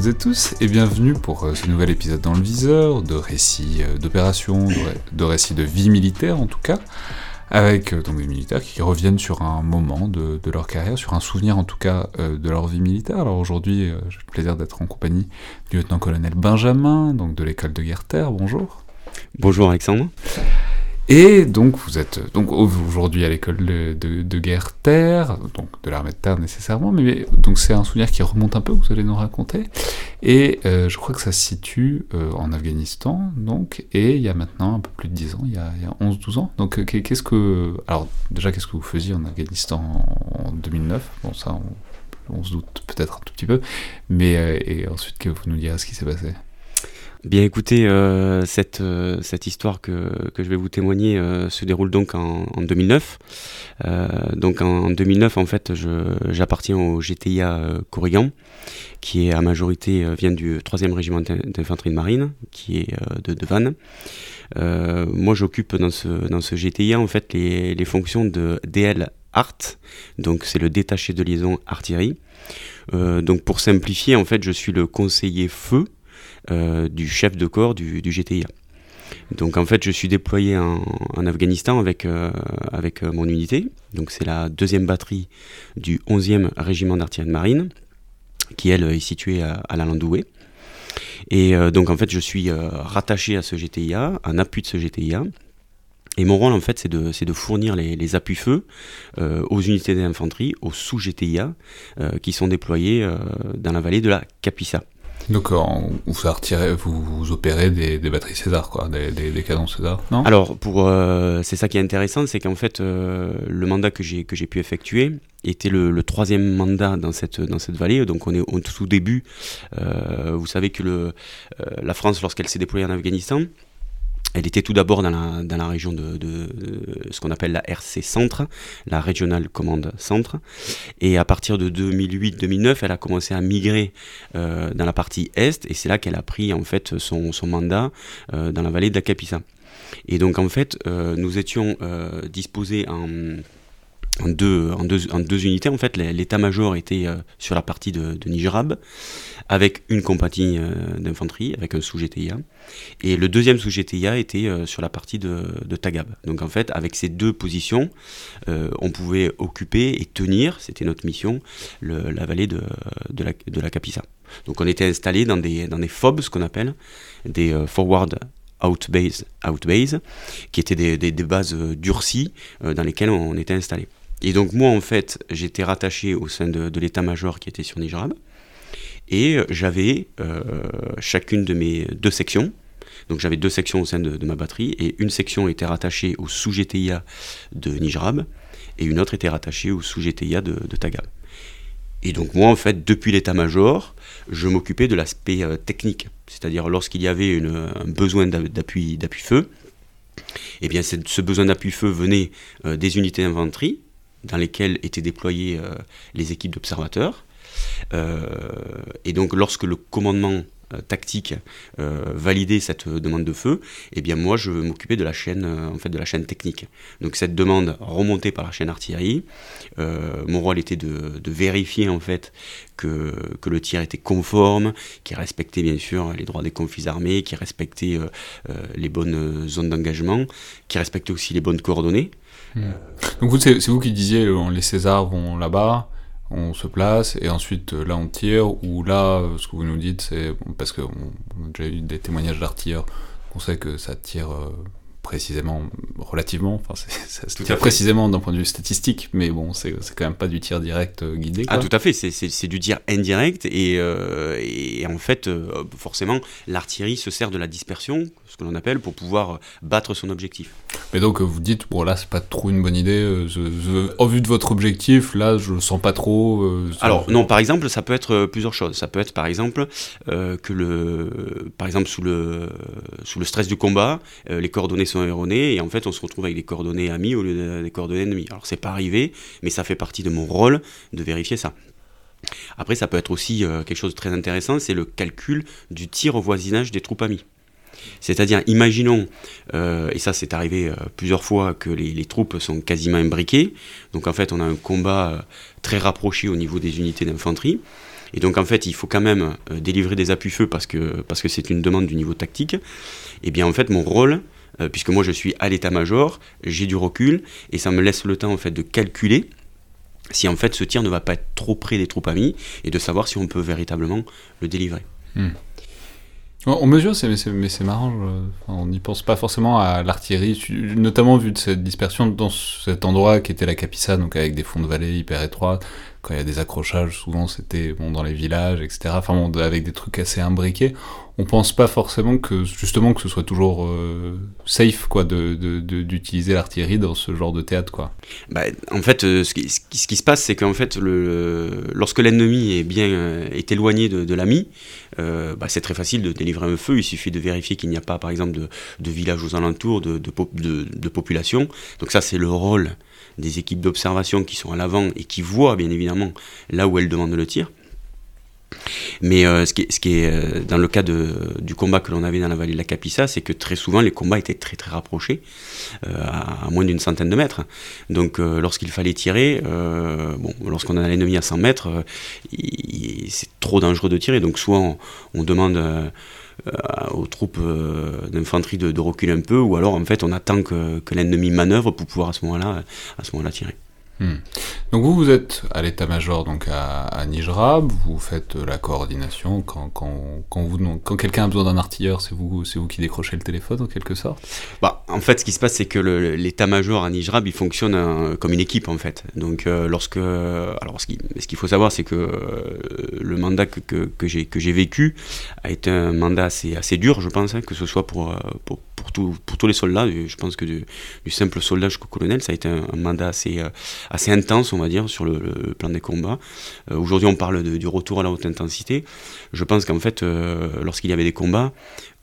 Toutes et tous et bienvenue pour euh, ce nouvel épisode dans le viseur de récits euh, d'opérations, de, ré- de récits de vie militaire en tout cas, avec euh, donc des militaires qui reviennent sur un moment de, leur carrière, sur un souvenir en tout cas de leur vie militaire. Alors aujourd'hui, j'ai le plaisir d'être en compagnie du lieutenant-colonel Benjamin, donc de l'école de guerre terre. Bonjour. Bonjour Alexandre. Et donc vous êtes donc aujourd'hui à l'école de, guerre terre, donc de l'armée de terre nécessairement, mais, donc c'est un souvenir qui remonte un peu, vous allez nous raconter. Et euh, je crois que ça se situe euh, en Afghanistan, donc, et il y a maintenant un peu plus de 10 ans, il y a, a 11-12 ans. Donc euh, qu'est- qu'est-ce que... Alors déjà, qu'est-ce que vous faisiez en Afghanistan en, en 2009 Bon ça, on, on se doute peut-être un tout petit peu, mais euh, et ensuite que vous nous direz ce qui s'est passé. Bien écoutez, euh, cette, euh, cette histoire que, que je vais vous témoigner euh, se déroule donc en, en 2009. Euh, donc en 2009, en fait, j'appartiens au GTIA Corrigan, qui est à majorité vient du 3e régiment d'in- d'infanterie de marine, qui est de, de Vannes. Moi, j'occupe dans ce, dans ce GTIA en fait les, les fonctions de DL Art, donc c'est le détaché de liaison artillerie. Donc pour simplifier, en fait, je suis le conseiller feu du chef de corps du, GTIA. Donc en fait, je suis déployé en, Afghanistan avec, euh, avec euh, mon unité. Donc c'est la deuxième batterie du 11e régiment d'artillerie marine, qui elle est située à, à la Landoué. Et euh, donc en fait, je suis euh, rattaché à ce GTIA, en appui de ce GTIA. Et mon rôle en fait, c'est de, de fournir les, appuis-feu euh, aux unités d'infanterie, aux sous-GTIA, euh, qui sont déployés euh, dans la vallée de la Capissa. Donc en- vous, retirez, vous, opérez des, batteries César, quoi, des, canons César, non? Alors, pour, euh, c'est ça qui est intéressant, c'est qu'en fait, euh, le mandat que j'ai, pu effectuer était le, troisième mandat dans cette, vallée. Donc, on est au tout début. Euh, vous savez que euh, la France, lorsqu'elle s'est déployée en Afghanistan, elle était tout d'abord dans la, dans la région de, ce qu'on appelle la RC Centre, la Regional Command Centre. Et à partir de 2008-2009, elle a commencé à migrer euh, dans la partie Est, et c'est là qu'elle a pris en fait son, son mandat euh, dans la vallée d'Akapisa. Et donc en fait, euh, nous étions disposés en, en, deux, unités. En fait, l'é- l'état-major était euh, sur la partie de, Nijrab, avec une compagnie euh, d'infanterie, avec un sous-GTIA. Et le deuxième sous-GTIA était euh, sur la partie de, Tagab. Donc en fait, avec ces deux positions, on pouvait occuper et tenir, c'était notre mission, la vallée de, la, de. Donc on était installé dans des, dans FOB, ce qu'on appelle, des Forward Outbase, Outbase, qui étaient des, des- bases durcies dans lesquelles on était installé. Et donc moi, en fait, j'étais rattaché au sein de, l'état-major qui était sur Nijrab, et euh, j'avais euh, chacune de mes deux sections. Donc j'avais deux sections au sein de, ma batterie, et une section était rattachée au sous-GTIA de Nijrab, et une autre était rattachée au sous-GTIA de, de Tagab. Et donc moi, en fait, depuis l'état-major, je m'occupais de l'aspect euh, technique. C'est-à-dire lorsqu'il y avait un besoin d'a- d'appui d'appui-feu, eh bien ce besoin d'appui-feu venait euh, des unités d'infanterie, dans lesquelles étaient déployées euh, les équipes d'observateurs. Euh, et donc lorsque le commandement euh, tactique euh, validait cette demande de feu, eh bien moi je m'occupais de la chaîne en fait de la chaîne technique. Donc cette demande remontait par la chaîne artillerie. Mon rôle était de, de vérifier en fait que, que le tir était conforme, qu'il respectait bien sûr les droits des conflits armés, qu'il respectait les bonnes zones d'engagement, qu'il respectait aussi les bonnes coordonnées. Donc vous, c'est vous qui disiez, euh, les Césars vont là-bas, on se place, et ensuite euh, là on tire, ou là, euh, ce que vous nous dites, c'est parce qu'on on a déjà eu des témoignages d'artilleurs, on sait que ça tire euh, précisément, relativement, enfin ça se Tout tire précisément d'un point de vue statistique, mais bon, c'est quand même pas du tir direct euh, guidé. Ah tout à fait, c'est- du tir indirect et, euh, et en fait euh, forcément l'artillerie se sert de la dispersion, ce que l'on appelle, pour pouvoir euh, battre son objectif. Mais donc vous dites, bon là c'est pas trop une bonne idée, euh, je- je- au vu de votre objectif, là je le sens pas trop. euh, Alors non, par exemple, ça peut être euh, plusieurs choses. Ça peut être par exemple euh, que le, par exemple sous le sous le stress du combat, euh, les coordonnées sont erronées et en fait on se retrouve avec des coordonnées amies au lieu de- des coordonnées ennemies. Alors c'est pas arrivé, mais ça fait partie de mon rôle de vérifier ça. Après, ça peut être aussi quelque chose de très intéressant, c'est le calcul du tir au voisinage des troupes amies. C'est-à-dire, imaginons, euh, et ça c'est arrivé euh, plusieurs fois, que les, troupes sont quasiment imbriquées. Donc en fait, on a un combat euh, très rapproché au niveau des unités d'infanterie. Et donc en fait, il faut quand même délivrer des appuis-feu parce que parce que c'est une demande du niveau tactique. Et bien en fait, mon rôle, puisque moi je suis à l'état-major, j'ai du recul et ça me laisse le temps en fait de calculer si en fait ce tir ne va pas être trop près des troupes amies et de savoir si on peut véritablement le délivrer. Hmm. On mesure, mais c'est marrant, on n'y pense pas forcément à l'artillerie, notamment vu de cette dispersion dans cet endroit qui était la Capissa, donc avec des fonds de vallée hyper étroits, quand il y a des accrochages, souvent c'était bon, dans les villages, etc. Enfin bon, avec des trucs assez imbriqués. On pense pas forcément que justement que ce soit toujours euh, safe quoi d'utiliser de, l'artillerie dans ce genre de théâtre quoi. Bah, en fait, euh, ce, qui, se passe, c'est qu'en fait, le, lorsque l'ennemi est bien euh, est éloigné de, l'ami, bah, c'est très facile de délivrer un feu. Il suffit de vérifier qu'il n'y a pas, par exemple, de, de villages aux alentours, de, de population. Donc ça, c'est le rôle des équipes d'observation qui sont à l'avant et qui voient bien évidemment là où elles demandent le tir. Mais euh, ce, qui est, euh, dans le cas du combat que l'on avait dans la vallée de la Capissa, c'est que très souvent les combats étaient très très rapprochés, euh, à, moins d'une centaine de mètres. Donc lorsqu'il fallait tirer, bon, lorsqu'on a l'ennemi à 100 mètres, c'est trop dangereux de tirer. Donc soit on, demande aux troupes euh, d'infanterie de, reculer un peu, ou alors en fait on attend que, que l'ennemi manœuvre pour pouvoir à ce moment-là à ce moment-là tirer. Hmm. Donc vous, vous êtes à l'état-major donc à, à, vous faites la coordination quand, quand, quand, quelqu'un a besoin d'un artilleur, c'est vous, vous qui décrochez le téléphone en quelque sorte? Bah, En fait, ce qui se passe, c'est que l'état-major à Nijrab, il fonctionne euh, comme une équipe en fait. Donc euh, lorsque, alors ce qu'il faut savoir, c'est que euh, le mandat que, que, que j'ai vécu a été un mandat assez, assez dur, je pense, hein, que ce soit pour pour, tous les soldats. Je pense que du, simple soldat jusqu'au colonel, ça a été un, mandat assez, euh, assez intense, on va dire, sur le, plan des combats. Euh, aujourd'hui, on parle du retour à la haute intensité. Je pense qu'en fait, euh, lorsqu'il y avait des combats,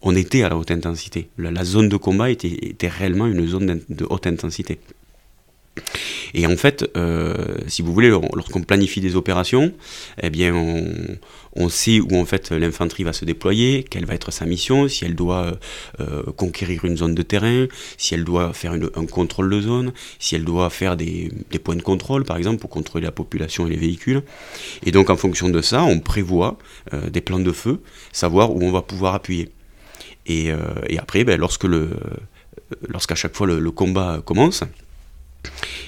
on était à la haute intensité. La, zone de combat était réellement une zone de haute intensité. Et en fait, euh, si vous voulez, lorsqu'on planifie des opérations, eh bien, on, sait où en fait l'infanterie va se déployer, quelle va être sa mission, si elle doit euh, conquérir une zone de terrain, si elle doit faire un contrôle de zone, si elle doit faire des, points de contrôle, par exemple, pour contrôler la population et les véhicules. Et donc, en fonction de ça, on prévoit euh, des plans de feu, savoir où on va pouvoir appuyer. Et, après, ben, lorsque lorsqu'à chaque fois le combat commence,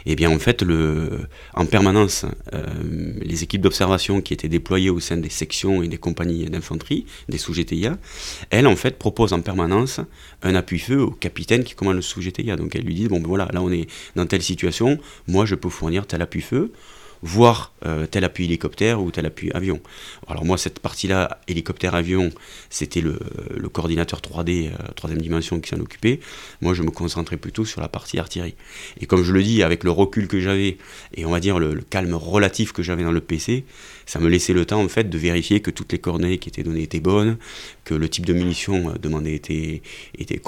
et eh bien en fait, en permanence, euh, les équipes d'observation qui étaient déployées au sein des sections et des compagnies d'infanterie, des sous-GTIA, elles en fait proposent en permanence un appui-feu au capitaine qui commande le sous-GTIA. Donc elles lui disent, bon ben voilà, là on est dans telle situation, moi je peux fournir tel appui-feu, voir euh, tel appui hélicoptère ou tel appui avion. Alors moi, cette partie-là, hélicoptère-avion, c'était le, coordinateur 3D, euh, troisième dimension qui s'en occupait. Moi, je me concentrais plutôt sur la partie artillerie. Et comme je le dis, avec le recul que j'avais, et on va dire le, calme relatif que j'avais dans le PC, ça me laissait le temps, en fait, de vérifier que toutes les coordonnées qui étaient données étaient bonnes, que le type de munition euh, demandé était, était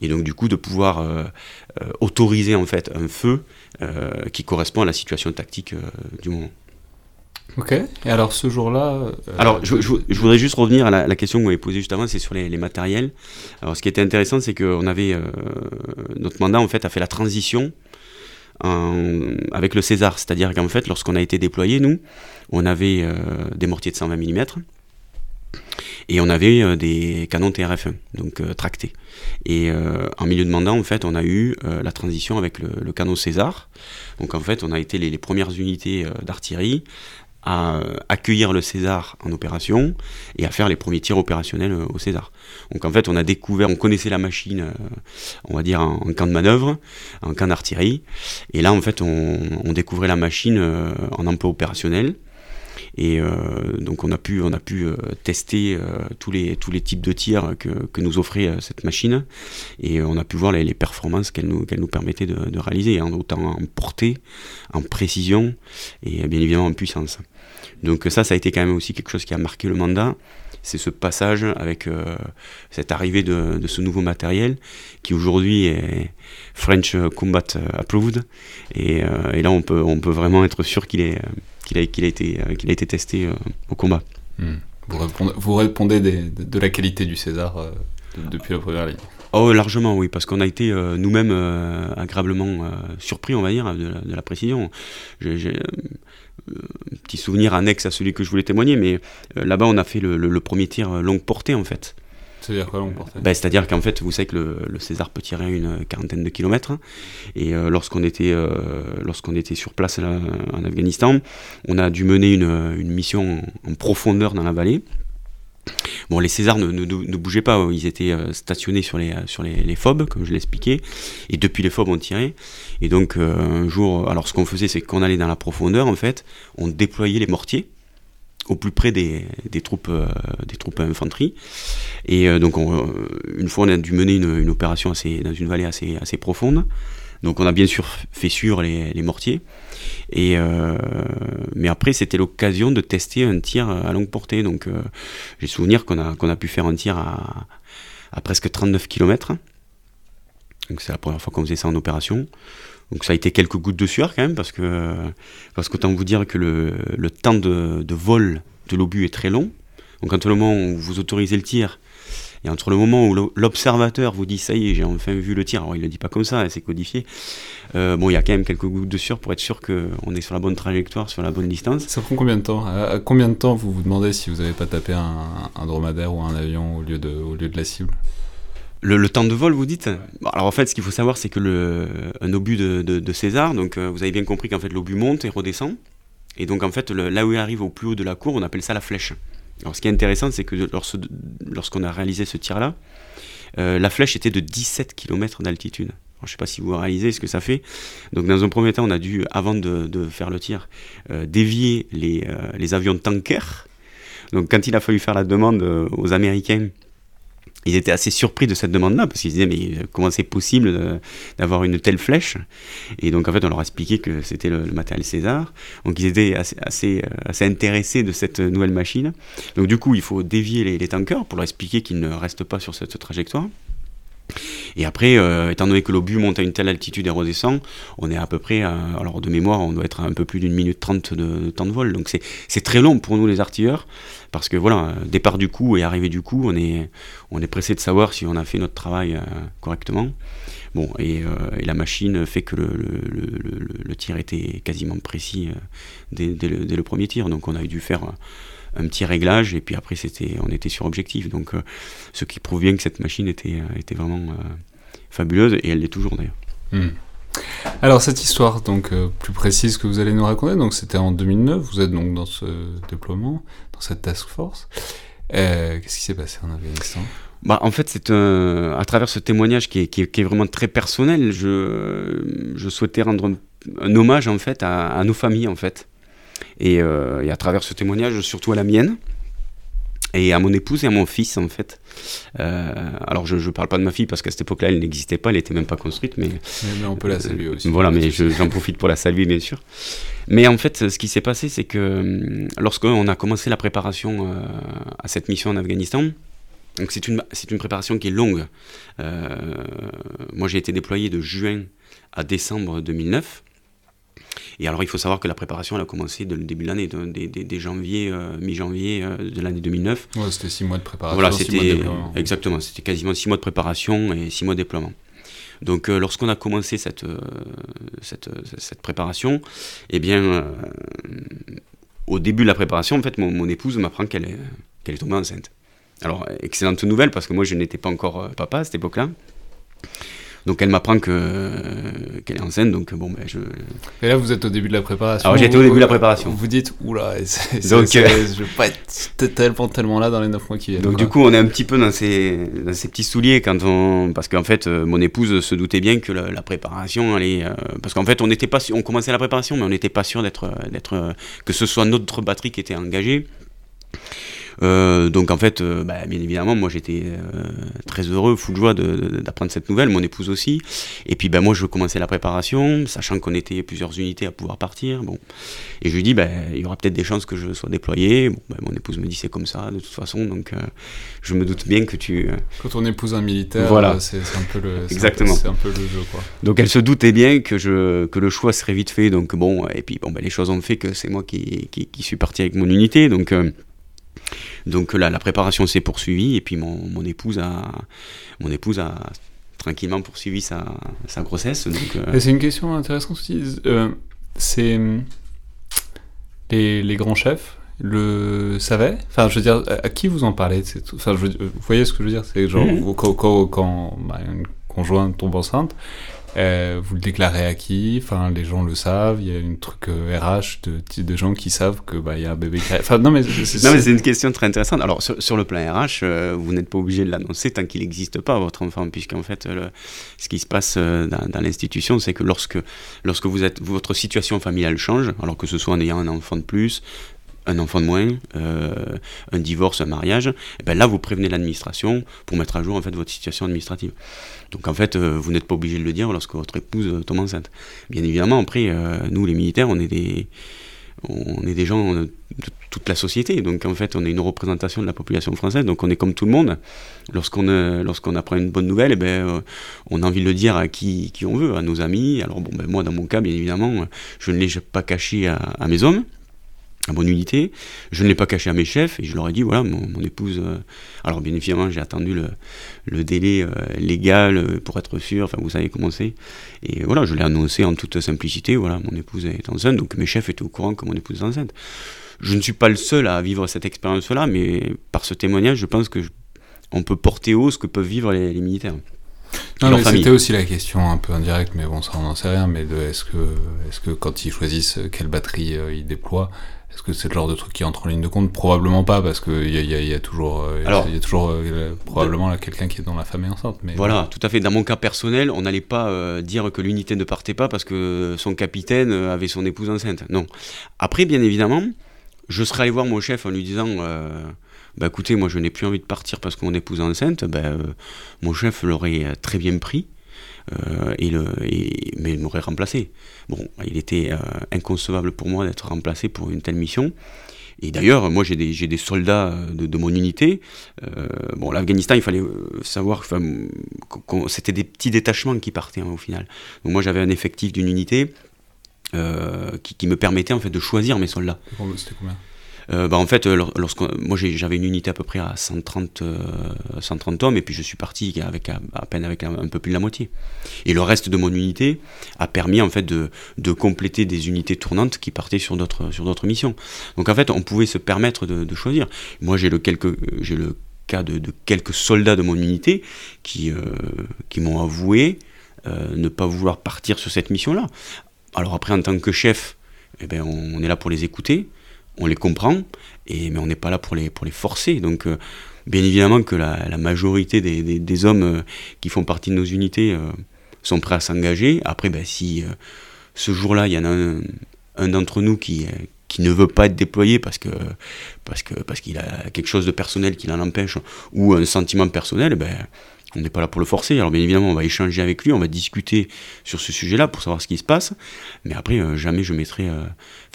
et donc du coup de pouvoir autoriser, en fait, un feu euh, qui correspond à la situation tactique euh, du moment. Ok, et alors ce jour-là. Euh, alors je, voudrais juste revenir à la, question que vous m'avez posée juste avant, c'est sur les, matériels. Alors ce qui était intéressant, c'est qu'on avait. notre mandat en fait a fait la transition avec le César, c'est-à-dire qu'en fait, lorsqu'on a été déployé, nous, on avait des mortiers de 120 mm et on avait euh, des canons TRF1, donc euh, tractés. Et euh, en milieu de mandat, en fait, on a eu la transition avec le, canon César. Donc en fait, on a été les, premières unités d'artillerie à accueillir le César en opération et à faire les premiers tirs opérationnels au César. Donc en fait, on a découvert, on connaissait la machine, on va dire en, camp de manœuvre, en camp d'artillerie, et là en fait, on, on découvrait la machine en emploi opérationnel. Et euh, donc on a pu, euh, tester euh, tous, les, types de tirs que, nous offrait cette machine. Et on a pu voir les, performances qu'elle nous, permettait de, réaliser, hein, autant en portée, en précision et bien évidemment en puissance. Donc ça, ça a été quand même aussi quelque chose qui a marqué le mandat c'est ce passage avec cette arrivée de, ce nouveau matériel qui aujourd'hui est French Combat Approved et, là on peut vraiment être sûr qu'il est, qu'il a, qu'il a, été, euh, qu'il a été testé euh, au combat. Hmm. Vous répondez, vous répondez de, la qualité du César euh, depuis la première ligne Oh, largement, oui, parce qu'on a été euh, nous-mêmes euh, agréablement euh, surpris, on va dire, de la, de la précision. J'ai un petit souvenir annexe à celui que je voulais témoigner, mais là-bas, on a fait le, le, le, premier tir longue portée, en fait. C'est-à-dire quoi ben, C'est-à-dire qu'en fait, vous savez que le, César peut tirer une quarantaine de kilomètres, hein, et lorsqu'on était, lorsqu'on était sur place en Afghanistan, on a dû mener une, une mission en profondeur dans la vallée. Bon, les Césars ne, bougeaient pas, ils étaient euh, stationnés sur les, sur les, fobs, comme je l'expliquais, et depuis les fobs on tirait. Et donc euh, un jour, alors ce qu'on faisait, c'est qu'on allait dans la profondeur, en fait, on déployait les mortiers au plus près des, des troupes euh, des troupes infanterie et euh, donc on, une fois on a dû mener une, une, opération assez dans une vallée assez assez profonde donc on a bien sûr fait sur les, mortiers et euh, mais après, c'était l'occasion de tester un tir à longue portée. Donc, euh, j'ai souvenir qu'on a, qu'on a pu faire un tir à, à presque 39 km. Donc, c'est la première fois qu'on faisait ça en opération. Donc, ça a été quelques gouttes de sueur quand même, parce que, parce qu'autant vous dire que le, temps de, vol de l'obus est très long. Donc, quand le moment où vous autorisez le tir et entre le moment où l'observateur vous dit ça y est, j'ai enfin vu le tir, alors il ne le dit pas comme ça, c'est codifié, euh, bon, il y a quand même quelques gouttes de sueur pour être sûr qu'on est sur la bonne trajectoire, sur la bonne distance. Ça prend combien de temps? À combien de temps vous vous demandez si vous n'avez pas tapé un, dromadaire ou un avion au lieu de la cible? Le, temps de vol, vous dites Alors en fait, ce qu'il faut savoir, c'est que le, un obus de, César, donc euh, vous avez bien compris qu'en fait l'obus monte et redescend. Et donc en fait, là où il arrive au plus haut de la cour, on appelle ça la flèche. Alors ce qui est intéressant, c'est que lorsqu'on lorsqu a réalisé ce tir-là, euh, la flèche était de 17 km d'altitude. je ne sais pas si vous réalisez ce que ça fait. Donc dans un premier temps, on a dû, avant de, faire le tir, euh, dévier les, les, avions de tanker. Donc quand il a fallu faire la demande aux Américains ils étaient assez surpris de cette demande-là, parce qu'ils disaient, mais comment c'est possible d'avoir une telle flèche? Et donc, en fait, on leur a expliqué que c'était le, matériel César. Donc, ils étaient assez, assez, assez, intéressés de cette nouvelle machine. Donc, du coup, il faut dévier les, les tankers pour leur expliquer qu'ils ne restent pas sur cette trajectoire. Et après, euh, étant donné que l'obus monte à une telle altitude et redescend, on est à peu près, à, alors de mémoire, on doit être à un peu plus d'une minute trente de, temps de vol. Donc c'est très long pour nous les artilleurs, parce que voilà, départ du coup et arrivée du coup, on est, on est pressé de savoir si on a fait notre travail euh, correctement. Bon, et, euh, la machine fait que le, tir était quasiment précis dès, dès, dès, le, premier tir, donc on a dû faire un petit réglage et puis après c'était on était sur objectif donc euh, ce qui prouve bien que cette machine était, était vraiment euh, fabuleuse et elle l'est toujours d'ailleurs. Mmh. Alors cette histoire donc euh, plus précise que vous allez nous raconter donc c'était en 2009 vous êtes donc dans ce déploiement dans cette task force euh, qu'est-ce qui s'est passé en Afghanistan? Bah, en fait, c'est à travers ce témoignage qui est, qui est, qui est vraiment très personnel, je, je souhaitais rendre un, un hommage en fait à, à, nos familles en fait. Et, euh, et, à travers ce témoignage, surtout à la mienne, et à mon épouse et à mon fils en fait. Euh, alors je ne parle pas de ma fille parce qu'à cette époque-là elle n'existait pas, elle n'était même pas construite, mais, mais on peut la saluer aussi. Voilà, mais j'en profite pour la saluer bien sûr. Mais en fait, ce qui s'est passé, c'est que lorsqu'on a commencé la préparation euh, à cette mission en Afghanistan, donc c'est une, une préparation qui est longue. Euh, moi j'ai été déployé de juin à décembre 2009. Et alors, il faut savoir que la préparation, elle a commencé dès le début de l'année, dès, dès, dès, janvier, euh, mi-janvier euh, de l'année 2009. Ouais, c'était six mois de préparation. Voilà, c'était exactement, c'était quasiment six mois de préparation et six mois de déploiement. Donc, euh, lorsqu'on a commencé cette, cette, cette, préparation, eh bien, au début de la préparation, en fait, mon, mon épouse m'apprend qu'elle est, qu'elle est tombée enceinte. Alors, excellente nouvelle, parce que moi, je n'étais pas encore papa à cette époque-là. Donc elle m'apprend que qu'elle est enceinte, donc bon ben je. Et là vous êtes au début de la préparation. Alors j'étais au début de la préparation. Vous dites oula, donc euh... je vais pas être tellement tellement là dans les 9 mois qui viennent. Donc quoi. du coup on est un petit peu dans ces dans ces petits souliers quand on parce qu'en fait euh, mon épouse se doutait bien que la, la préparation allait euh, parce qu'en fait on n'était pas on commençait la préparation mais on n'était pas sûr d'être d'être que ce soit notre batterie qui était engagée. Euh, donc en fait, euh, bah, bien évidemment, moi j'étais euh, très heureux, fou de joie d'apprendre cette nouvelle, mon épouse aussi. Et puis bah, moi je commençais la préparation, sachant qu'on était plusieurs unités à pouvoir partir. Bon. Et je lui dis, bah, il y aura peut-être des chances que je sois déployé. Bon, bah, mon épouse me dit c'est comme ça de toute façon, donc je me doute bien que tu... Quand on épouse un militaire, voilà. c'est un, peu le, Exactement. Un peu, un peu le jeu. Quoi. Donc elle se doutait bien que, je, que le choix serait vite fait. Donc bon, et puis bon, bah, les choses ont fait que c'est moi qui, qui, qui, suis parti avec mon unité. Donc Donc là, la préparation s'est poursuivie et puis mon, mon, épouse a, mon épouse a tranquillement poursuivi sa, sa grossesse. Euh, C'est une question intéressante aussi. Euh, c'est les, les, grands chefs le savaient? Enfin, je veux dire, à qui vous en parlez? Enfin, je Vous voyez ce que je veux dire? C'est genre, mmh. quand, quand, quand bah, une conjointe tombe enceinte, euh, vous le déclarez à qui? Enfin, les gens le savent. Il y a une truc euh, RH de, de gens qui savent que bah il y a un bébé qui. Enfin, non mais c'est une question très intéressante. Alors sur, le plan RH, euh, vous n'êtes pas obligé de l'annoncer tant qu'il n'existe pas votre enfant, puisqu'en fait, le, ce qui se passe dans, dans l'institution, c'est que lorsque lorsque vous êtes votre situation familiale change, alors que ce soit en ayant un enfant de plus, un enfant de moins, euh, un divorce, un mariage, et eh ben là vous prévenez l'administration pour mettre à jour en fait votre situation administrative. Donc en fait euh, vous n'êtes pas obligé de le dire lorsque votre épouse euh, tombe enceinte. Bien évidemment après nous les militaires on est des on est des gens de toute la société, donc en fait on est une représentation de la population française, donc on est comme tout le monde. Lorsqu'on apprend une bonne nouvelle, eh ben, on a envie de le dire à qui, qui on veut, à nos amis. Alors bon, ben, moi dans mon cas, bien évidemment, je ne l'ai pas caché à mes hommes, à mon unité. Je ne l'ai pas caché à mes chefs et je leur ai dit voilà, mon, épouse. Euh, alors, bien évidemment, j'ai attendu le, le délai euh, légal euh, pour être sûr. Enfin, vous savez comment c'est. Et voilà, je l'ai annoncé en toute simplicité. Voilà, mon épouse est enceinte, donc mes chefs étaient au courant que mon épouse est enceinte. Je ne suis pas le seul à vivre cette expérience-là, mais par ce témoignage, je pense que on peut porter haut ce que peuvent vivre les, militaires. c'était aussi la question un peu indirecte, mais bon, ça on n'en sait rien. Mais est-ce que, est-ce que quand ils choisissent quelle batterie ils déploient, est-ce que c'est le genre de truc qui entre en ligne de compte? Probablement pas, parce qu'il y a, y, a, toujours, y a toujours euh, probablement quelqu'un qui est dans la famille enceinte. Mais voilà, tout à fait. Dans mon cas personnel, on n'allait pas euh, dire que l'unité ne partait pas parce que son capitaine euh, avait son épouse enceinte. Non. Après, bien évidemment, je serais allé voir mon chef en lui disant bah écoutez, moi je n'ai plus envie de partir parce que mon épouse est enceinte. Bah, mon chef l'aurait très bien pris. Euh, et le, mais il m'aurait remplacé. Bon, il était euh, inconcevable pour moi d'être remplacé pour une telle mission. Et d'ailleurs, moi j'ai des, des, soldats de, de, mon unité. Euh, bon, l'Afghanistan, il fallait savoir que c'était des petits détachements qui partaient hein, au final. Donc moi j'avais un effectif d'une unité qui, me permettait en fait de choisir mes soldats. C'était combien? euh, bah, en fait, euh, lorsque moi j'avais une unité à peu près à 130, 130 euh, hommes, et puis je suis parti avec à, peine avec un, peu plus de la moitié. Et le reste de mon unité a permis en fait de, compléter des unités tournantes qui partaient sur d'autres sur d'autres missions. Donc en fait, on pouvait se permettre de, choisir. Moi, j'ai le cas de, de, quelques soldats de mon unité qui, qui m'ont avoué ne pas vouloir partir sur cette mission-là. Alors après, en tant que chef, eh ben, on, est là pour les écouter, on les comprend, et, mais on n'est pas là pour les, pour les forcer. Donc, euh, bien évidemment que la, majorité des, des, hommes euh, qui font partie de nos unités euh, sont prêts à s'engager. Après, ben, si ce jour-là, il y en a un, un d'entre nous qui, qui ne veut pas être déployé parce que parce que parce qu'il a quelque chose de personnel qui l'en empêche ou un sentiment personnel, ben on n'est pas là pour le forcer. Alors bien évidemment, on va échanger avec lui, on va discuter sur ce sujet-là pour savoir ce qui se passe. Mais après, euh, jamais je mettrai, euh,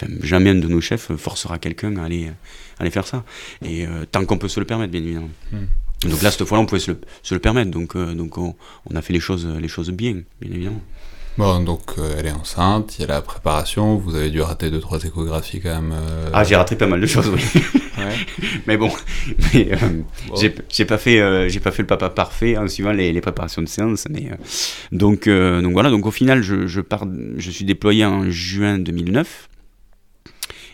enfin jamais un de nos chefs forcera quelqu'un à aller, aller faire ça. Et euh, tant qu'on peut se le permettre, bien évidemment. Hmm. Donc là, cette fois-là, on pouvait se le, se le permettre. Donc, donc on, on, a fait les choses, les choses bien, bien évidemment. Bon, donc euh, elle est enceinte, il y a la préparation, vous avez dû rater deux trois échographies quand même. Euh. Ah, j'ai raté pas mal de choses, oui. mais bon, mais, euh, j'ai pas fait, j'ai pas fait le papa parfait en suivant les, les préparations de séance, mais donc donc voilà, donc au final, je, je pars, je suis déployé en juin 2009.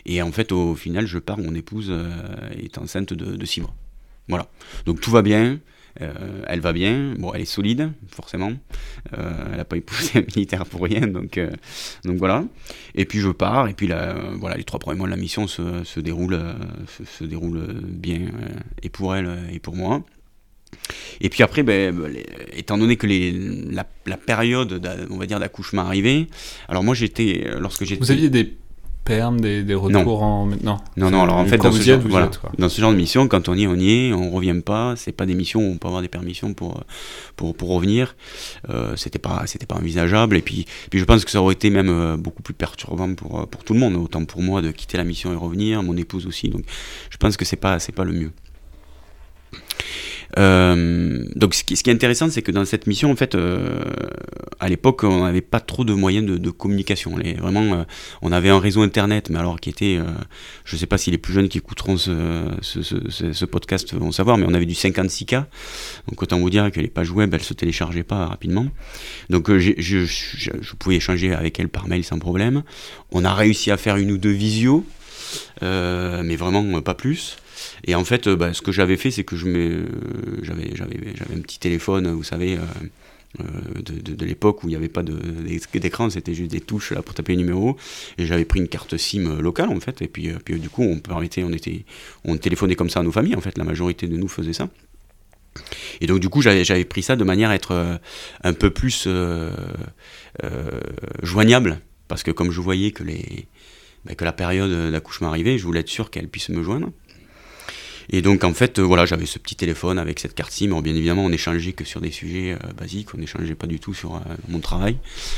Et en fait, au final, je pars, mon épouse est enceinte de, de six mois. Voilà. Donc tout va bien. Euh, elle va bien, bon, elle est solide, forcément. Euh, elle n'a pas épousé un militaire pour rien, donc, euh, donc voilà. Et puis je pars, et puis là, voilà, les trois premiers mois de la mission se, se déroulent, se, bien, et pour elle et pour moi. Et puis après, ben, étant donné que les, la, la, période, on va dire, d'accouchement arrivait, alors moi j'étais, lorsque j'étais... Vous aviez des des, des retours en. Non, non, non. Alors en fait, dans ce, genre, dans ce, genre, de mission, quand on y est, on y est, on revient pas. C'est pas des missions où on peut avoir des permissions pour, pour, pour revenir. Euh, c'était pas, c'était pas envisageable. Et puis, puis je pense que ça aurait été même euh, beaucoup plus perturbant pour, pour tout le monde. Autant pour moi de quitter la mission et revenir, mon épouse aussi. Donc je pense que c'est pas, c'est pas le mieux. Euh, donc ce qui, est intéressant, c'est que dans cette mission, en fait, euh, à l'époque, on n'avait pas trop de moyens de, communication. Vraiment, euh, on avait un réseau internet, mais alors qui était, je ne sais pas si les plus jeunes qui écouteront ce, podcast vont savoir, mais on avait du 56K. Donc autant vous dire que les pages web, elles se téléchargeaient pas rapidement. Donc je, pouvais échanger avec elles par mail sans problème. On a réussi à faire une ou deux visios, mais vraiment pas plus. Et en fait, bah, ce que j'avais fait, c'est que je j'avais, j'avais, j'avais un petit téléphone, vous savez, euh, de, de, l'époque où il n'y avait pas d'écran, c'était juste des touches là pour taper les numéros. Et j'avais pris une carte SIM locale en fait. Et puis, euh, puis du coup, on permettait, on était, on téléphonait comme ça à nos familles en fait. La majorité de nous faisait ça. Et donc du coup, j'avais pris ça de manière à être euh, un peu plus euh, euh, joignable, parce que comme je voyais que, les, bah, que la période d'accouchement arrivait, je voulais être sûr qu'elle puisse me joindre. Et donc en fait, euh, voilà, j'avais ce petit téléphone avec cette carte SIM. Alors, bien évidemment, on échangeait que sur des sujets euh, basiques, on n'échangeait pas du tout sur euh, mon travail,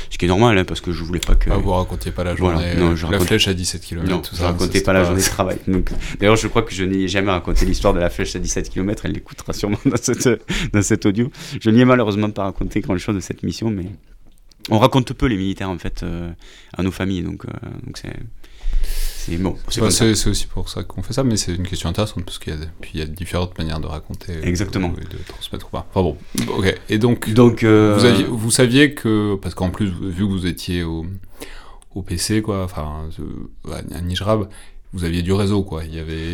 ce qui est normal hein, parce que je voulais pas que. Ah, vous racontiez pas la journée, non, je la flèche à 17 km. Non, tout je racontais pas, la journée de travail. Donc, d'ailleurs, je crois que je n'ai jamais raconté l'histoire de la flèche à 17 km. Elle l'écoutera sûrement dans, cette, dans cet audio. Je n'y ai malheureusement pas raconté grand chose de cette mission, mais on raconte peu les militaires en fait à nos familles, donc donc c'est c'est bon, c'est aussi pour ça qu'on fait ça, mais c'est une question intéressante parce qu'il y a, puis il y a différentes manières de raconter, exactement, de, de transmettre ou pas. Enfin bon, ok. Et donc, donc euh... vous, aviez, vous, saviez que parce qu'en plus vu que vous étiez au, au PC quoi, enfin à Nijrab, vous aviez du réseau, quoi.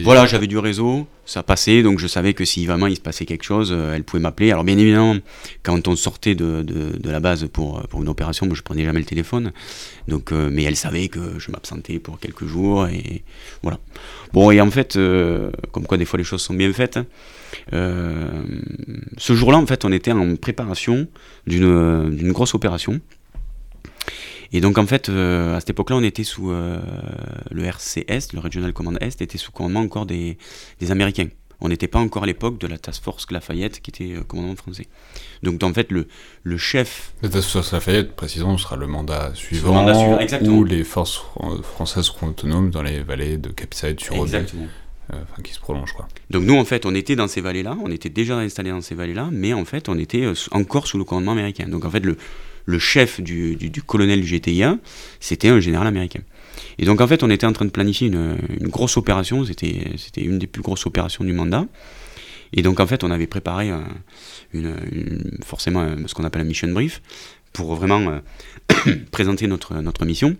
Voilà, j'avais du réseau, ça passait, donc je savais que si vraiment il se passait quelque chose, euh, elle pouvait m'appeler. Alors bien évidemment, quand on sortait de, de, la base pour, pour une opération, moi je prenais jamais le téléphone. Donc, euh, mais elle savait que je m'absentais pour quelques jours, et voilà. Bon, et en fait, euh, comme quoi des fois les choses sont bien faites, euh, ce jour-là, en fait, on était en préparation d'une grosse opération. Et donc en fait, euh, à cette époque-là, on était sous euh, le RCS, le Regional Command Est, était sous commandement encore des, des Américains. On n'était pas encore à l'époque de la Task Force Lafayette qui était euh, commandement français. Donc en fait, le, le chef... La Task Force Lafayette, précisément, sera le mandat suivant, le mandat suivant exactement. où les forces françaises seront autonomes dans les vallées de sur Exactement. Enfin, qui se prolonge quoi. Donc nous en fait on était dans ces vallées-là, on était déjà installés dans ces vallées-là, mais en fait on était encore sous le commandement américain. Donc en fait le, le chef du, colonel du GTIA, c'était un général américain. Et donc en fait, on était en train de planifier une, grosse opération, c'était une des plus grosses opérations du mandat. Et donc en fait, on avait préparé forcément ce qu'on appelle un mission brief pour vraiment euh, présenter notre, notre mission.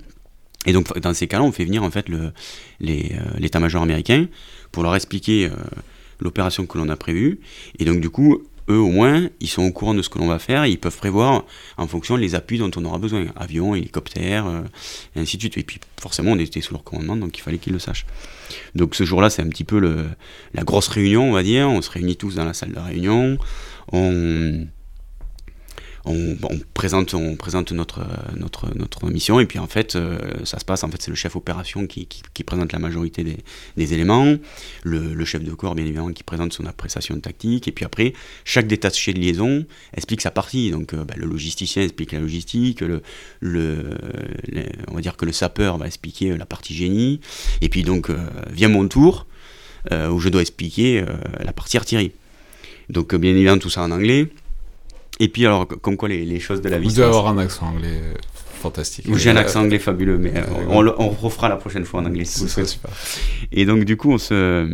Et donc dans ces cas-là, on fait venir en fait euh, l'état-major américain pour leur expliquer euh, l'opération que l'on a prévue. Et donc du coup, eux au moins, ils sont au courant de ce que l'on va faire et ils peuvent prévoir en fonction les appuis dont on aura besoin, avion, hélicoptère, euh, et ainsi de suite. Et puis forcément, on était sous leur commandement, donc il fallait qu'ils le sachent. Donc ce jour-là, c'est un petit peu la grosse réunion, on va dire. On se réunit tous dans la salle de réunion. On on, présente, on présente notre, notre, notre mission et puis en fait euh, ça se passe en fait c'est le chef opération qui, qui, présente la majorité des, éléments, le, chef de corps bien évidemment qui présente son appréciation tactique et puis après chaque détaché de liaison explique sa partie donc euh, bah, le logisticien explique la logistique, le, on va dire que le sapeur va expliquer la partie génie et puis donc euh, vient mon tour où je dois expliquer la partie artillerie. Donc bien évidemment tout ça en anglais. Et puis, alors, comme quoi les, les choses de la vie. Vous devez avoir un accent anglais euh, fantastique. J'ai un accent anglais fabuleux, mais euh, on, on, refera la prochaine fois en anglais. Ce serait super. Et donc, du coup, on se.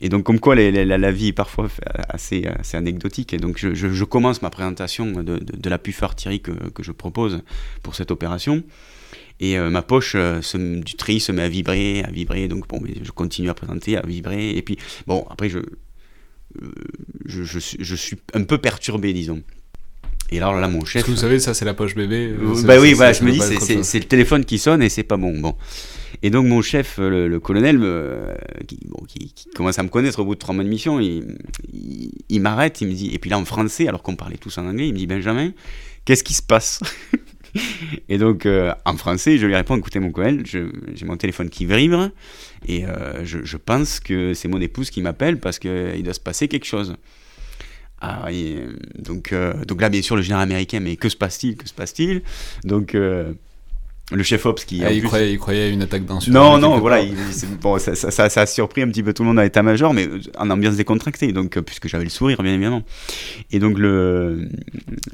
Et donc, comme quoi les, la, la, vie est parfois assez, assez anecdotique. Et donc, je, je, je commence ma présentation de, de, de la puffe artillerie que, que, je propose pour cette opération. Et euh, ma poche se, du tri se met à vibrer, à vibrer. Donc, bon, mais je continue à présenter, à vibrer. Et puis, bon, après, je. Je, je, je, suis un peu perturbé, disons. Et alors là, mon chef. Parce que vous savez, ça, c'est la poche bébé. Euh, bah oui, voilà, je me dis, c'est le téléphone qui sonne et c'est pas bon. Bon. Et donc, mon chef, le, le colonel, me, qui, bon, qui, qui, commence à me connaître au bout de trois mois de mission, il, il, il m'arrête, il me dit, et puis là, en français, alors qu'on parlait tous en anglais, il me dit, Benjamin, qu'est-ce qui se passe Et donc, euh, en français, je lui réponds, écoutez, mon colonel, j'ai mon téléphone qui vibre et euh, je, je pense que c'est mon épouse qui m'appelle parce qu'il doit se passer quelque chose. Ah, donc, euh, donc là, bien sûr, le général américain, mais que se passe-t-il Que se passe-t-il? Donc, euh, le chef Ops qui. Ah, il, croyait, il, croyait, une attaque d'un Non, non, voilà. Il, bon, ça, ça, ça, a surpris un petit peu tout le monde à l'état-major, mais en ambiance décontractée, donc, puisque j'avais le sourire, bien évidemment. Et donc, le,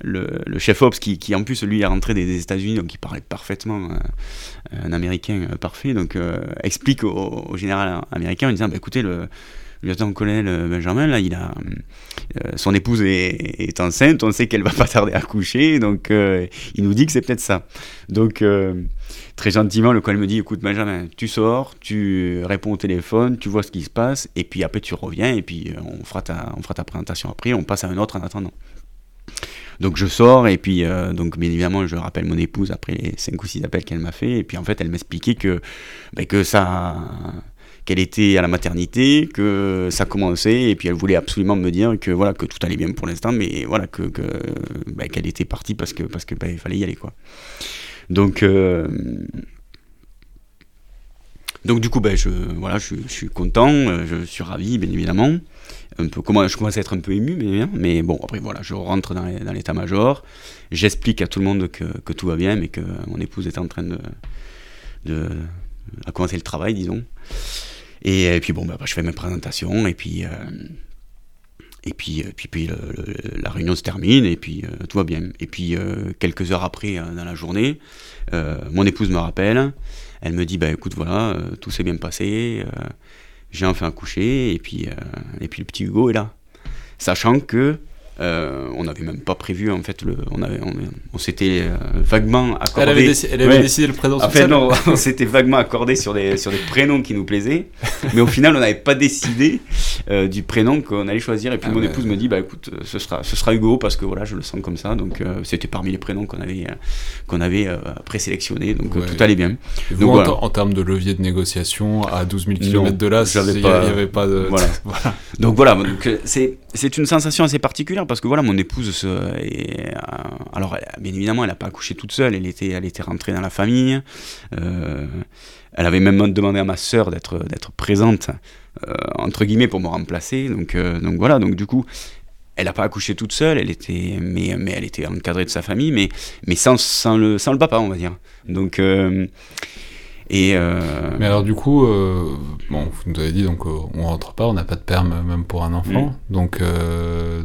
le, le chef Ops, qui, qui, en plus, lui, est rentré des, États-Unis, donc il parlait parfaitement un américain parfait, donc explique au, au, général américain en disant bah, écoutez, le lieutenant-colonel euh, Benjamin, là, il a, euh, son épouse est, enceinte, on sait qu'elle va pas tarder à coucher, donc euh, il nous dit que c'est peut-être ça. Donc, très gentiment, le colonel me dit, écoute Benjamin, tu sors, tu réponds au téléphone, tu vois ce qui se passe, et puis après tu reviens, et puis on fera ta, présentation après, on passe à un autre en attendant. Donc je sors et puis donc bien évidemment je rappelle mon épouse après les 5 ou 6 appels qu'elle m'a fait et puis en fait elle m'expliquait que ben, que ça qu'elle était à la maternité, que ça commençait, et puis elle voulait absolument me dire que voilà que tout allait bien pour l'instant, mais voilà que, bah, qu'elle était partie parce que parce que bah, il fallait y aller quoi. Donc euh, donc du coup ben je voilà je, suis content, euh, je suis ravi bien évidemment. Un peu comment je commence à être un peu ému mais mais bon après voilà je rentre dans, l'état-major, j'explique à tout le monde que, que, tout va bien mais que mon épouse est en train de de commencer le travail disons. Et, puis bon, bah, bah, je fais ma présentation et puis, euh, et puis, euh, puis, puis la réunion se termine et puis euh, tout va bien. Et puis quelques heures après, dans la journée, mon épouse me rappelle. Elle me dit, bah écoute, voilà, tout s'est bien passé. j'ai enfin accouché et puis, et puis le petit Hugo est là. Sachant que euh, on n'avait même pas prévu en fait le, on avait, on, s'était euh, vaguement accordé. Elle avait, décidé le prénom. En fait non, on s'était vaguement accordé sur des sur des prénoms qui nous plaisaient, mais au final on n'avait pas décidé euh, du prénom qu'on allait choisir. Et puis ah mon épouse me dit bah écoute ce sera ce sera Hugo parce que voilà je le sens comme ça donc c'était parmi les prénoms qu'on avait qu'on avait présélectionnés donc tout allait bien. donc, en, termes de levier de négociation à 12 000 km de là, il n'y avait pas de voilà. Donc voilà c'est c'est une sensation assez particulière parce que voilà, mon épouse, euh, alors bien évidemment, elle n'a pas accouché toute seule, elle était, elle était rentrée dans la famille. Euh, elle avait même demandé à ma sœur d'être, d'être présente, euh, entre guillemets, pour me remplacer. Donc, donc voilà, donc du coup, elle n'a pas accouché toute seule, elle était, mais, mais elle était encadrée de sa famille, mais, mais sans, sans, le, sans le papa, on va dire. Donc. Et Mais alors du coup, bon, vous nous avez dit donc on rentre pas, on n'a pas de perme même pour un enfant, mm. donc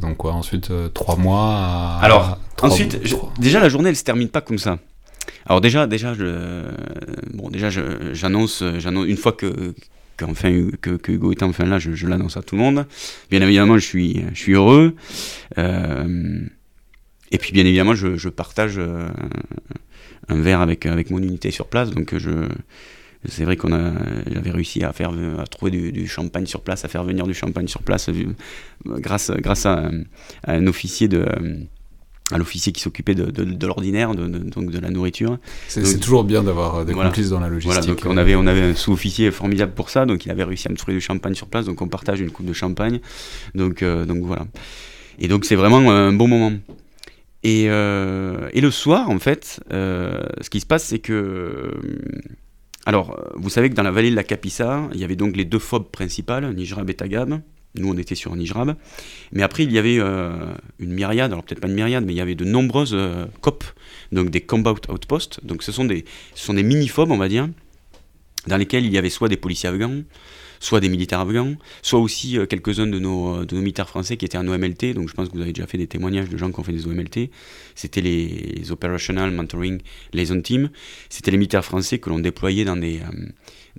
donc quoi ensuite trois mois. alors ensuite, déjà la journée elle se termine pas comme ça. Alors déjà déjà je bon déjà j'annonce j'annonce une fois que, que, Hugo est enfin là, je, l'annonce à tout le monde. Bien évidemment, je suis je suis heureux. et puis bien évidemment, je, je partage un verre avec, avec mon unité sur place. Donc je, c'est vrai qu'on a, j'avais réussi à faire, à trouver du, champagne sur place, à faire venir du champagne sur place, grâce, grâce à, un officier de, à l'officier qui s'occupait de, de, l'ordinaire, de, donc de la nourriture. C'est toujours bien d'avoir des complices dans la logistique. Voilà, donc on avait, on avait un sous-officier formidable pour ça, donc il avait réussi à me trouver du champagne sur place, donc on partage une coupe de champagne. Donc, euh, donc voilà. Et donc c'est vraiment un bon moment. Euh, et, le soir, en fait, euh, ce qui se passe, c'est que. Euh, alors, vous savez que dans la vallée de la Capissa, il y avait donc les deux phobes principales, Nijrab et Tagab. Nous, on était sur Nijrab. Mais après, il y avait une myriade, alors peut-être pas une myriade, mais il y avait de nombreuses COP, donc des Combat Outposts. Donc, ce sont des, ce sont des mini-phobes, on va dire, dans lesquels il y avait soit des policiers afghans, soit des militaires afghans, soit aussi euh, quelques-uns de nos, euh, de nos militaires français qui étaient en OMLT. Donc je pense que vous avez déjà fait des témoignages de gens qui ont fait des OMLT. C'était les Operational Mentoring Liaison Team. C'était les militaires français que l'on déployait dans des, euh,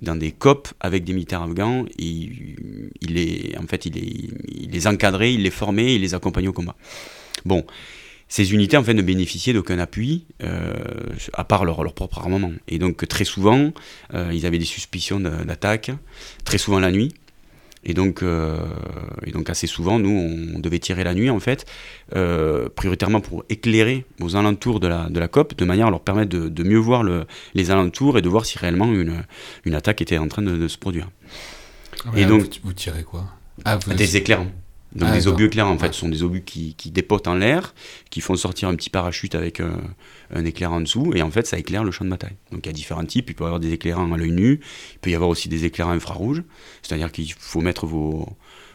dans des COP avec des militaires afghans. il les, en fait, il les, il les encadrait, il les formait, il les accompagnait au combat. Bon, ces unités en fait ne bénéficiaient d'aucun appui euh, à part leur, leur, propre armement. Et donc très souvent, euh, ils avaient des suspicions d'attaque, très souvent la nuit. Et donc, euh, et donc assez souvent, nous, on devait tirer la nuit en fait, prioritairement pour éclairer aux alentours de la, de la COP, de manière à leur permettre de, de mieux voir le, les alentours et de voir si réellement une, une attaque était en train de, se produire. Ah et donc, vous, tirez quoi? Ah, Des éclairs. Donc ah, des obus éclairants, en fait, ce sont des obus qui, qui dépotent en l'air, qui font sortir un petit parachute avec euh, un éclair en dessous, et en fait, ça éclaire le champ de bataille. Donc il y a différents types, il peut y avoir des éclairants à l'œil nu, il peut y avoir aussi des éclairants infrarouges, c'est-à-dire qu'il faut mettre vos,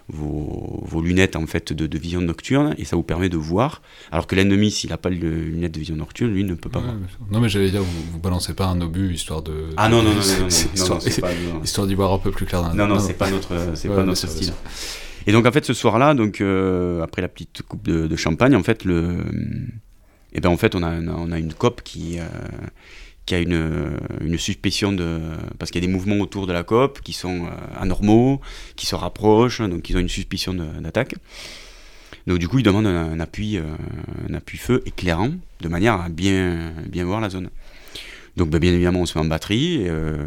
vos, lunettes en fait de, vision nocturne et ça vous permet de voir. Alors que l'ennemi, s'il n'a pas de lunettes de vision nocturne, lui ne peut pas voir. Non, mais j'allais dire, vous, vous balancez pas un obus histoire de. Ah non, non, non, non, histoire, d'y voir un peu plus clair. Non, non, c'est pas notre, c'est pas notre style. Et donc en fait, ce soir-là, donc euh, après la petite coupe de, champagne, en fait, le, et eh ben en fait, on a, on a une COP qui euh, qui a une, une suspicion de... Parce qu'il y a des mouvements autour de la COP qui sont euh, anormaux, qui se rapprochent, donc ils ont une suspicion d'attaque. Donc du coup, ils demandent un, appui, euh, un appui feu éclairant, de manière à bien, bien voir la zone. Donc ben, bien évidemment, on se met en batterie, euh,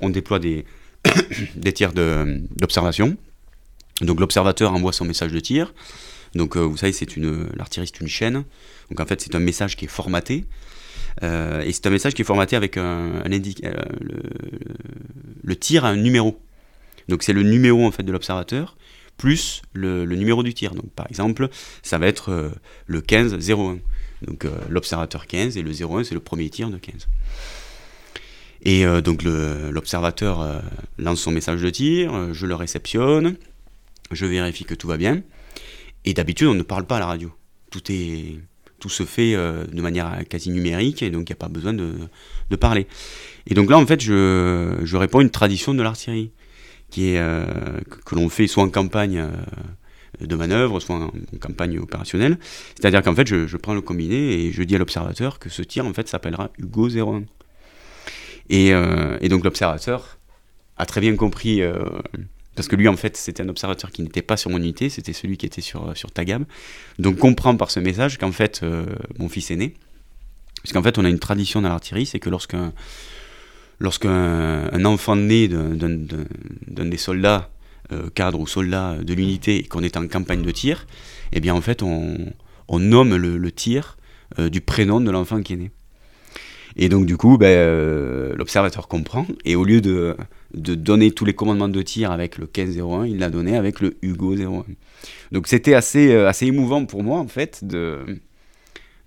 on déploie des, des tirs d'observation. Donc l'observateur envoie son message de tir. Donc vous savez, c'est une l'artillerie, une chaîne. Donc en fait, c'est un message qui est formaté. Euh, et c'est un message qui est formaté avec un, euh, le, tir à un numéro. Donc c'est le numéro en fait de l'observateur plus le, numéro du tir. Donc par exemple, ça va être euh, le 15-01. Donc l'observateur 15 et le 01 c'est le premier tir de 15. Et donc l'observateur lance son message de tir, je le réceptionne, je vérifie que tout va bien. Et d'habitude on ne parle pas à la radio. Tout est tout se fait euh, de manière quasi numérique et donc il n'y a pas besoin de, parler. Et donc là, en fait, je, je réponds à une tradition de l'artillerie qui est, euh, que, l'on fait soit en campagne euh, de manœuvre, soit en, campagne opérationnelle. C'est-à-dire qu'en fait, je, prends le combiné et je dis à l'observateur que ce tir, en fait, s'appellera Hugo 01. Et, et donc l'observateur a très bien compris parce que lui, en fait, c'était un observateur qui n'était pas sur mon unité, c'était celui qui était sur, sur Tagab. Donc, comprend par ce message qu'en fait, euh, mon fils est né. Parce qu'en fait, on a une tradition dans l'artillerie, c'est que lorsqu'un lorsqu'un un enfant né d'un des soldats, euh, cadres ou soldats de l'unité, et qu'on est en campagne de tir, eh bien, en fait, on, on nomme le, tir euh, du prénom de l'enfant qui est né. Et donc, du coup, ben, euh, l'observateur comprend, et au lieu de donner tous les commandements de tir avec le 1501, il l'a donné avec le Hugo 01. Donc c'était assez, euh, assez émouvant pour moi en fait de,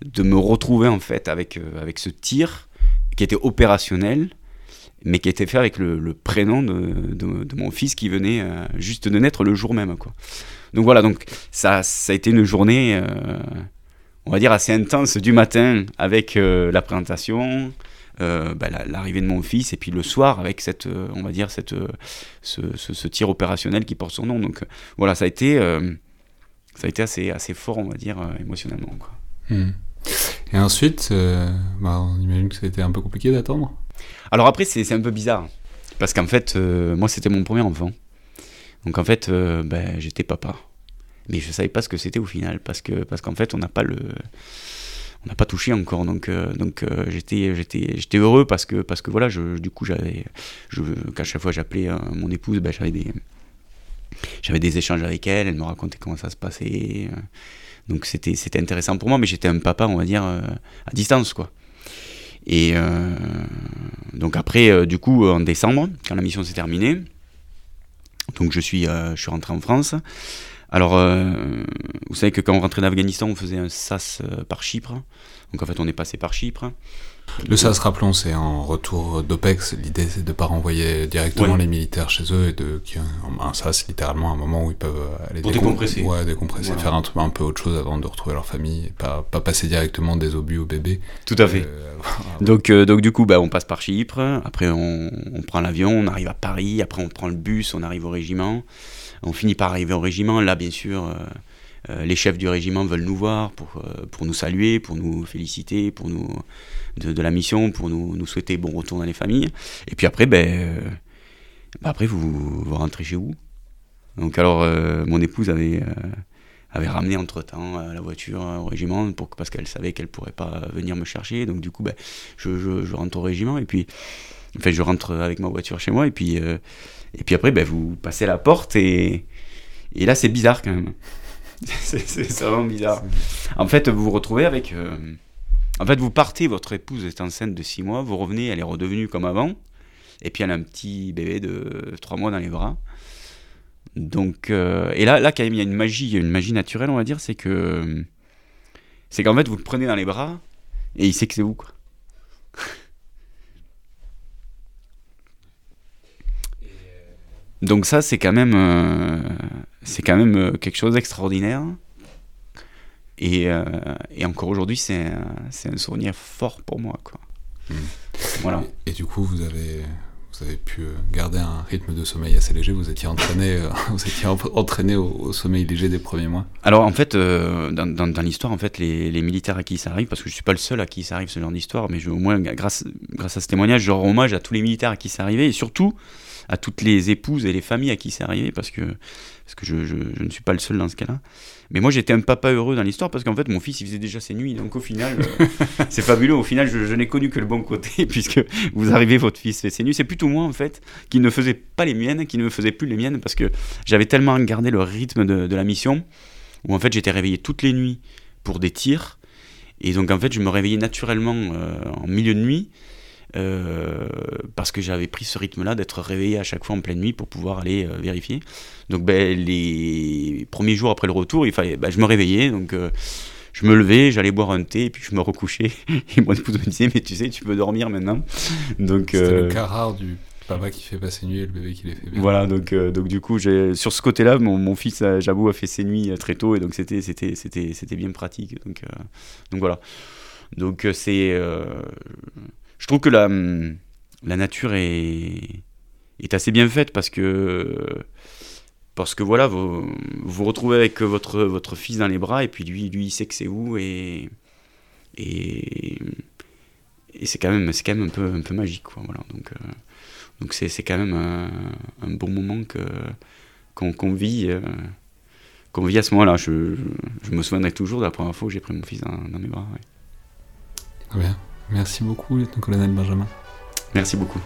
de me retrouver en fait avec, euh, avec ce tir qui était opérationnel mais qui était fait avec le, prénom de, de, mon fils qui venait juste de naître le jour même. Donc voilà, donc ça, ça a été une journée on va dire assez intense du matin avec la présentation, euh, bah, l'arrivée de mon fils et puis le soir avec cette euh, on va dire cette euh, ce, tir opérationnel qui porte son nom donc voilà ça a été ça a été assez assez fort on va dire émotionnellement quoi. Hmm. Et ensuite, bah, on imagine que ça a été un peu compliqué d'attendre. Alors après, c'est un peu bizarre. Parce qu'en fait, moi, c'était mon premier enfant. Donc en fait, ben, j'étais papa. Mais je savais pas ce que c'était au final. Parce qu'en parce qu'en fait, on n'a pas le on n'a pas touché encore. Donc euh, donc euh, j'étais j'étais j'étais heureux parce que parce que voilà je, du coup j'avais je qu'à chaque fois j'appelais euh, mon épouse ben, j'avais des j'avais des échanges avec elle elle me racontait comment ça se passait donc c'était c'était intéressant pour moi mais j'étais un papa on va dire à distance quoi. Et donc après du coup en décembre quand la mission s'est terminée donc je suis je suis rentré en France alors, euh, vous savez que quand on rentrait d'Afghanistan, on faisait un SAS euh, par Chypre. Donc en fait, on est passé par Chypre. Le SAS, rappelons, c'est en retour d'OPEX. L'idée, c'est de ne pas renvoyer directement les militaires chez eux et de un SAS, littéralement, un moment où ils peuvent aller Pour décompresser. Ouais, décompresser, faire un, un peu autre chose avant de retrouver leur famille et pas, pas passer directement des obus aux bébés. Tout à fait. Euh, donc, donc, du coup, bah, on passe par Chypre. Après, on, on prend l'avion, on arrive à Paris. Après, on prend le bus, on arrive au régiment. On finit par arriver au régiment. Là, bien sûr, euh, euh, les chefs du régiment veulent nous voir pour, euh, pour nous saluer, pour nous féliciter, pour nous de, la mission, pour nous, souhaiter bon retour dans les familles. Et puis après, ben, ben après vous, vous rentrez chez vous. Donc alors, mon épouse avait avait ramené entre temps la voiture au régiment pour, parce qu'elle savait qu'elle pourrait pas venir me chercher. Donc du coup, ben, je, je, rentre au régiment et puis, enfin, je rentre avec ma voiture chez moi et puis et puis après, ben, vous passez la porte et, et là, c'est bizarre quand même. c'est vraiment bizarre. En fait, vous vous retrouvez avec. Euh, en fait, vous partez, votre épouse est enceinte de 6 mois, vous revenez, elle est redevenue comme avant. Et puis elle a un petit bébé de 3 mois dans les bras. Donc, euh, et là, là, quand même, il y a une magie, une magie naturelle, on va dire, c'est que. C'est qu'en fait, vous le prenez dans les bras et il sait que c'est vous, quoi. Donc ça, c'est quand même, euh, c'est quand même quelque chose d'extraordinaire. Et, et encore aujourd'hui, c'est un, un, souvenir fort pour moi. Quoi. Hmm. Voilà. Et, et, du coup, vous avez, vous avez pu euh, garder un rythme de sommeil assez léger. Vous étiez entraîné, euh, vous étiez entraîné au, sommeil léger des premiers mois. Alors en fait, euh, dans, dans, l'histoire, en fait, les, les, militaires à qui ça arrive, parce que je suis pas le seul à qui ça arrive ce genre d'histoire, mais je, au moins grâce, grâce à ce témoignage, je rends hommage à tous les militaires à qui ça arrivait et surtout à toutes les épouses et les familles à qui c'est arrivé, parce que, parce que je, je, je ne suis pas le seul dans ce cas-là. Mais moi, j'étais un papa heureux dans l'histoire parce qu'en fait, mon fils, il faisait déjà ses nuits. Donc, au final, euh, c'est fabuleux. Au final, je, n'ai connu que le bon côté puisque vous arrivez, votre fils fait ses nuits. C'est plutôt moi, en fait, qui ne faisait pas les miennes, qui ne me faisait plus les miennes parce que j'avais tellement gardé le rythme de, la mission où, en fait, j'étais réveillé toutes les nuits pour des tirs. Et donc, en fait, je me réveillais naturellement euh, en milieu de nuit. Euh, parce que j'avais pris ce rythme-là d'être réveillé à chaque fois en pleine nuit pour pouvoir aller euh, vérifier. Donc ben, les premiers jours après le retour, il fallait, ben, je me réveillais, donc euh, je me levais, j'allais boire un thé, et puis je me recouchais. Et mon épouse me disait, mais tu sais, tu peux dormir maintenant. Donc C'était le cas rare du papa qui fait pas ses nuits et le bébé qui les fait bien. Voilà, donc, donc du coup, sur ce côté-là, mon, mon, fils, j'avoue, a fait ses nuits très tôt, et donc c'était, c'était, c'était, c'était bien pratique. Donc, donc voilà. Donc c'est je trouve que la, la nature est, est assez bien faite parce que parce que voilà vous vous retrouvez avec votre votre fils dans les bras et puis lui lui il sait que c'est vous et et, et c'est quand même quand même un peu un peu magique quoi voilà donc euh, donc c'est c'est quand même un, un, bon moment que qu'on vit euh, qu'on vit à ce moment-là je, je, me souviendrai toujours de la première fois où j'ai pris mon fils dans, mes bras ouais. Bien. Merci beaucoup, lieutenant-colonel Benjamin. Merci beaucoup.